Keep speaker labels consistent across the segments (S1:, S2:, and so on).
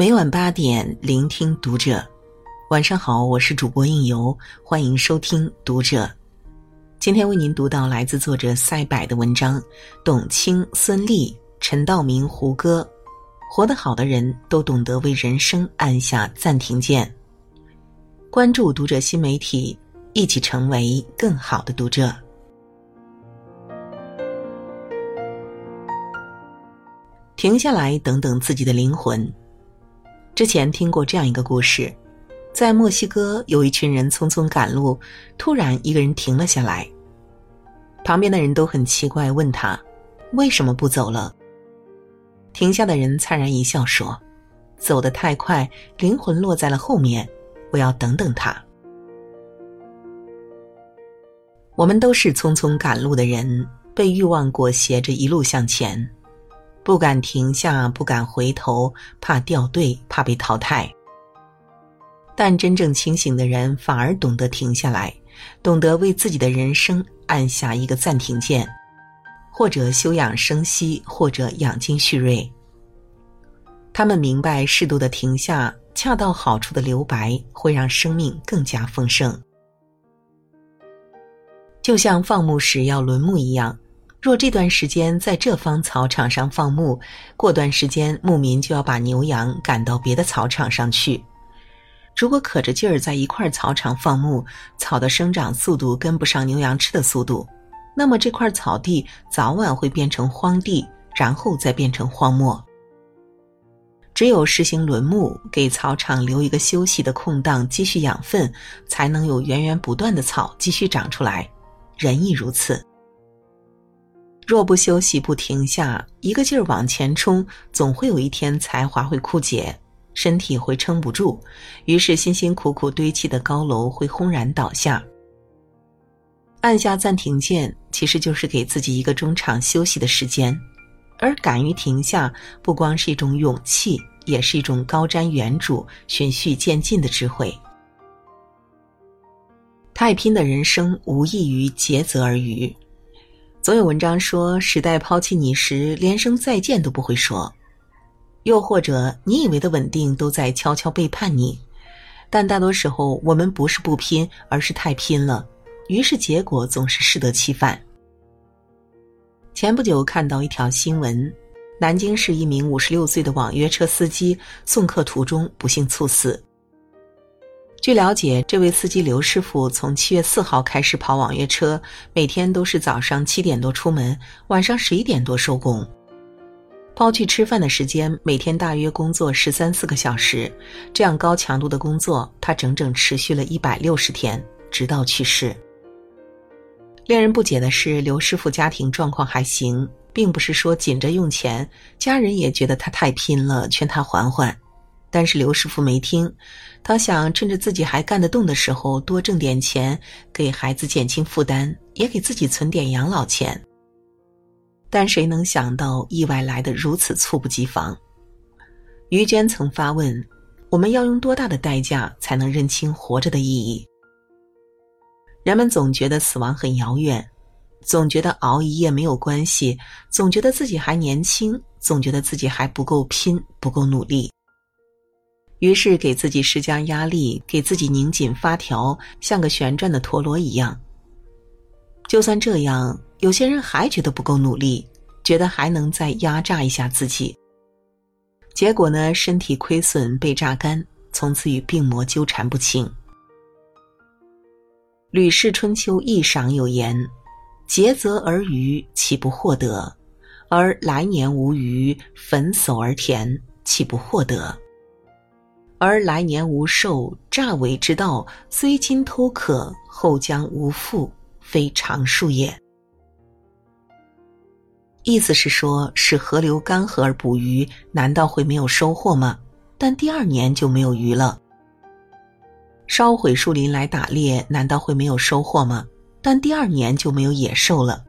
S1: 每晚八点，聆听读者。晚上好，我是主播应由，欢迎收听读者。今天为您读到来自作者赛柏的文章，董卿、孙俪、陈道明、胡歌。活得好的人都懂得为人生按下暂停键。关注读者新媒体，一起成为更好的读者。停下来，等等自己的灵魂。之前听过这样一个故事，在墨西哥有一群人匆匆赶路，突然一个人停了下来。旁边的人都很奇怪，问他为什么不走了。停下的人灿然一笑说：“走得太快，灵魂落在了后面，我要等等他。”我们都是匆匆赶路的人，被欲望裹挟着一路向前，不敢停下，不敢回头，怕掉队，怕被淘汰。但真正清醒的人，反而懂得停下来，懂得为自己的人生按下一个暂停键。或者休养生息，或者养精蓄锐。他们明白，适度的停下，恰到好处的留白，会让生命更加丰盛。就像放牧时要轮牧一样，若这段时间在这方草场上放牧，过段时间牧民就要把牛羊赶到别的草场上去。如果可着劲儿在一块草场放牧，草的生长速度跟不上牛羊吃的速度。那么这块草地早晚会变成荒地，然后再变成荒漠。只有实行轮牧，给草场留一个休息的空档，继续养分，才能有源源不断的草继续长出来。人亦如此。若不休息，不停下，一个劲儿往前冲，总会有一天才华会枯竭，身体会撑不住，于是辛辛苦苦堆砌的高楼会轰然倒下。按下暂停键，其实就是给自己一个中场休息的时间，而敢于停下，不光是一种勇气，也是一种高瞻远瞩、循序渐进的智慧。太拼的人生无异于竭泽而渔。总有文章说，时代抛弃你时，连声再见都不会说；又或者，你以为的稳定都在悄悄背叛你。但大多时候，我们不是不拼，而是太拼了。于是结果总是适得其反。前不久看到一条新闻，南京市一名五十六岁的网约车司机送客途中不幸猝死。据了解，这位司机刘师傅从七月四号开始跑网约车，每天都是早上七点多出门，晚上十一点多收工。抛去吃饭的时间，每天大约工作十三四个小时，这样高强度的工作，他整整持续了一百六十天，直到去世。令人不解的是，刘师傅家庭状况还行，并不是说紧着用钱。家人也觉得他太拼了，劝他缓缓。但是刘师傅没听，他想趁着自己还干得动的时候多挣点钱，给孩子减轻负担，也给自己存点养老钱。但谁能想到意外来得如此猝不及防？于娟曾发问：我们要用多大的代价才能认清活着的意义？人们总觉得死亡很遥远，总觉得熬一夜没有关系，总觉得自己还年轻，总觉得自己还不够拼、不够努力。于是给自己施加压力，给自己拧紧发条，像个旋转的陀螺一样。就算这样，有些人还觉得不够努力，觉得还能再压榨一下自己。结果呢，身体亏损被榨干，从此与病魔纠缠不清。《吕氏春秋》一赏有言：“竭泽而渔，岂不获得？而来年无鱼，焚叟而田，岂不获得？而来年无兽，诈伪之道，虽今偷可，后将无复，非常数也。”意思是说，使河流干涸而捕鱼，难道会没有收获吗？但第二年就没有鱼了。烧毁树林来打猎，难道会没有收获吗？但第二年就没有野兽了。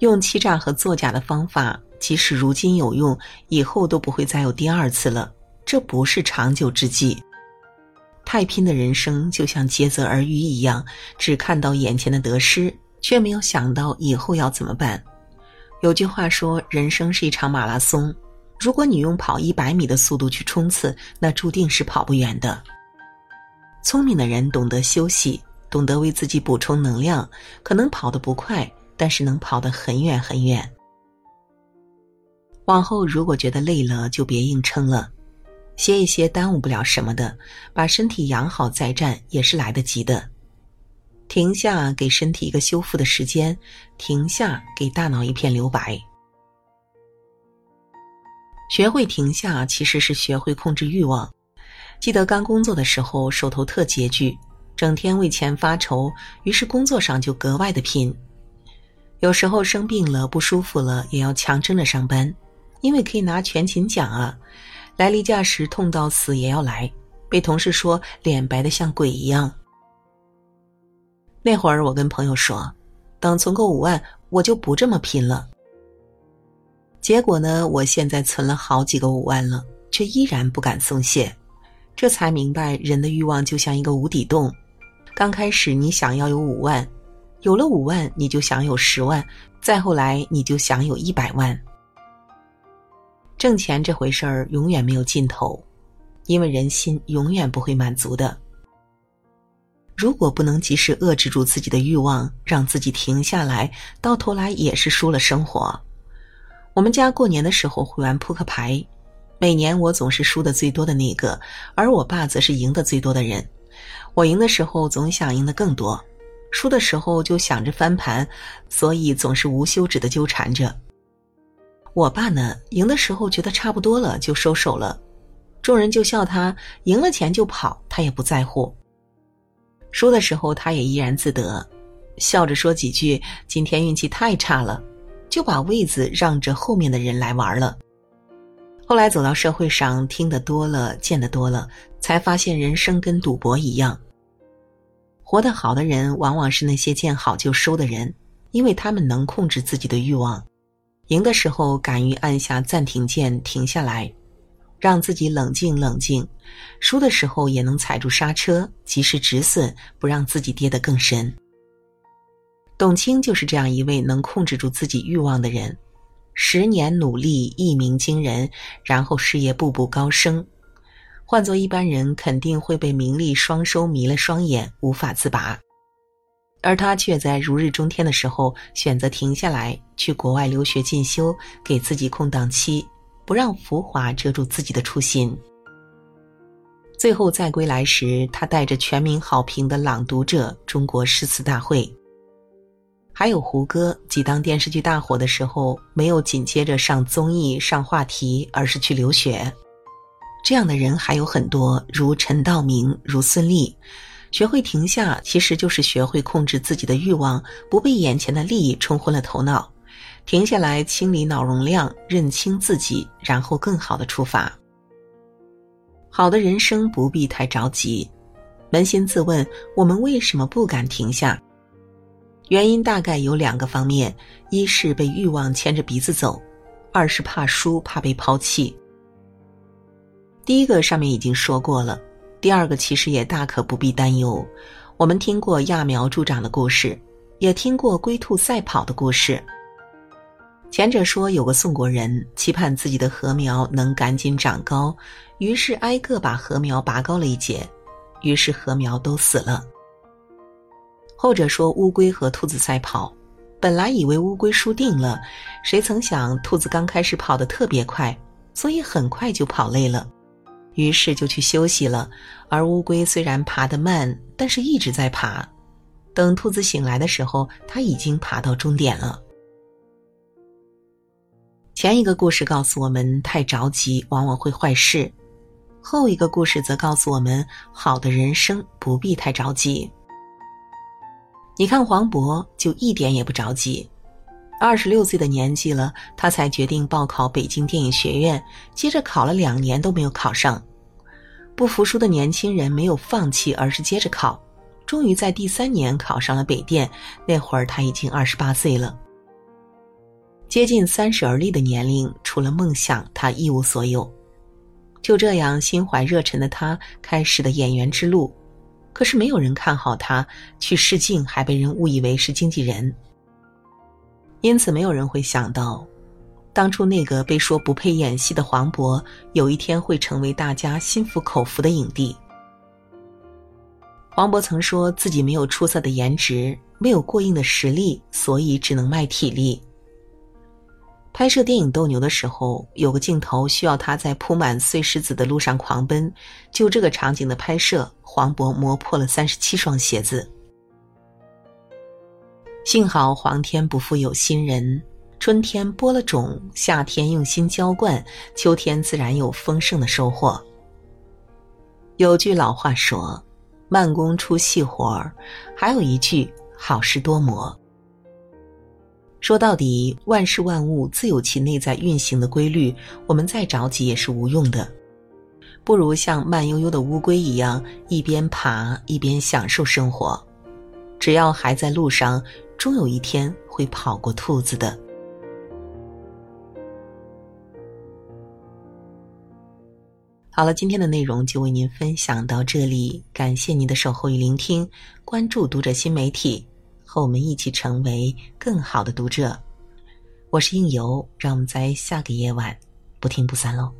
S1: 用欺诈和作假的方法，即使如今有用，以后都不会再有第二次了。这不是长久之计。太拼的人生就像竭泽而渔一样，只看到眼前的得失，却没有想到以后要怎么办。有句话说，人生是一场马拉松，如果你用跑一百米的速度去冲刺，那注定是跑不远的。聪明的人懂得休息，懂得为自己补充能量，可能跑得不快，但是能跑得很远很远。往后如果觉得累了，就别硬撑了，歇一歇耽误不了什么的，把身体养好再战也是来得及的。停下，给身体一个修复的时间；停下，给大脑一片留白。学会停下，其实是学会控制欲望。记得刚工作的时候，手头特拮据，整天为钱发愁，于是工作上就格外的拼。有时候生病了、不舒服了，也要强撑着上班，因为可以拿全勤奖啊。来例假时痛到死也要来，被同事说脸白的像鬼一样。那会儿我跟朋友说，等存够五万，我就不这么拼了。结果呢？我现在存了好几个五万了，却依然不敢松懈。这才明白，人的欲望就像一个无底洞。刚开始你想要有五万，有了五万你就想有十万，再后来你就想有一百万。挣钱这回事儿永远没有尽头，因为人心永远不会满足的。如果不能及时遏制住自己的欲望，让自己停下来，到头来也是输了生活。我们家过年的时候会玩扑克牌，每年我总是输的最多的那个，而我爸则是赢的最多的人。我赢的时候总想赢得更多，输的时候就想着翻盘，所以总是无休止的纠缠着。我爸呢，赢的时候觉得差不多了就收手了，众人就笑他赢了钱就跑，他也不在乎。输的时候他也怡然自得，笑着说几句：“今天运气太差了。”就把位子让着后面的人来玩了。后来走到社会上，听得多了，见得多了，才发现人生跟赌博一样。活得好的人，往往是那些见好就收的人，因为他们能控制自己的欲望，赢的时候敢于按下暂停键，停下来，让自己冷静冷静；输的时候也能踩住刹车，及时止损，不让自己跌得更深。董卿就是这样一位能控制住自己欲望的人，十年努力一鸣惊人，然后事业步步高升。换做一般人，肯定会被名利双收迷了双眼，无法自拔。而他却在如日中天的时候，选择停下来，去国外留学进修，给自己空档期，不让浮华遮住自己的初心。最后再归来时，他带着全民好评的《朗读者》中国诗词大会。还有胡歌，几当电视剧大火的时候，没有紧接着上综艺上话题，而是去留学。这样的人还有很多，如陈道明，如孙俪。学会停下，其实就是学会控制自己的欲望，不被眼前的利益冲昏了头脑。停下来，清理脑容量，认清自己，然后更好的出发。好的人生不必太着急，扪心自问，我们为什么不敢停下？原因大概有两个方面：一是被欲望牵着鼻子走，二是怕输，怕被抛弃。第一个上面已经说过了，第二个其实也大可不必担忧。我们听过揠苗助长的故事，也听过龟兔赛跑的故事。前者说有个宋国人期盼自己的禾苗能赶紧长高，于是挨个把禾苗拔高了一截，于是禾苗都死了。后者说乌龟和兔子赛跑，本来以为乌龟输定了，谁曾想兔子刚开始跑得特别快，所以很快就跑累了，于是就去休息了。而乌龟虽然爬得慢，但是一直在爬。等兔子醒来的时候，它已经爬到终点了。前一个故事告诉我们，太着急往往会坏事；后一个故事则告诉我们，好的人生不必太着急。你看黄渤就一点也不着急，二十六岁的年纪了，他才决定报考北京电影学院，接着考了两年都没有考上。不服输的年轻人没有放弃，而是接着考，终于在第三年考上了北电。那会儿他已经二十八岁了，接近三十而立的年龄，除了梦想，他一无所有。就这样，心怀热忱的他开始了演员之路。可是没有人看好他去试镜，还被人误以为是经纪人。因此，没有人会想到，当初那个被说不配演戏的黄渤，有一天会成为大家心服口服的影帝。黄渤曾说自己没有出色的颜值，没有过硬的实力，所以只能卖体力。拍摄电影《斗牛》的时候，有个镜头需要他在铺满碎石子的路上狂奔，就这个场景的拍摄，黄渤磨破了三十七双鞋子。幸好皇天不负有心人，春天播了种，夏天用心浇灌，秋天自然有丰盛的收获。有句老话说：“慢工出细活儿”，还有一句“好事多磨”。说到底，万事万物自有其内在运行的规律，我们再着急也是无用的，不如像慢悠悠的乌龟一样，一边爬一边享受生活。只要还在路上。终有一天会跑过兔子的。好了，今天的内容就为您分享到这里，感谢您的守候与聆听，关注读者新媒体，和我们一起成为更好的读者。我是应由，让我们在下个夜晚不听不散喽。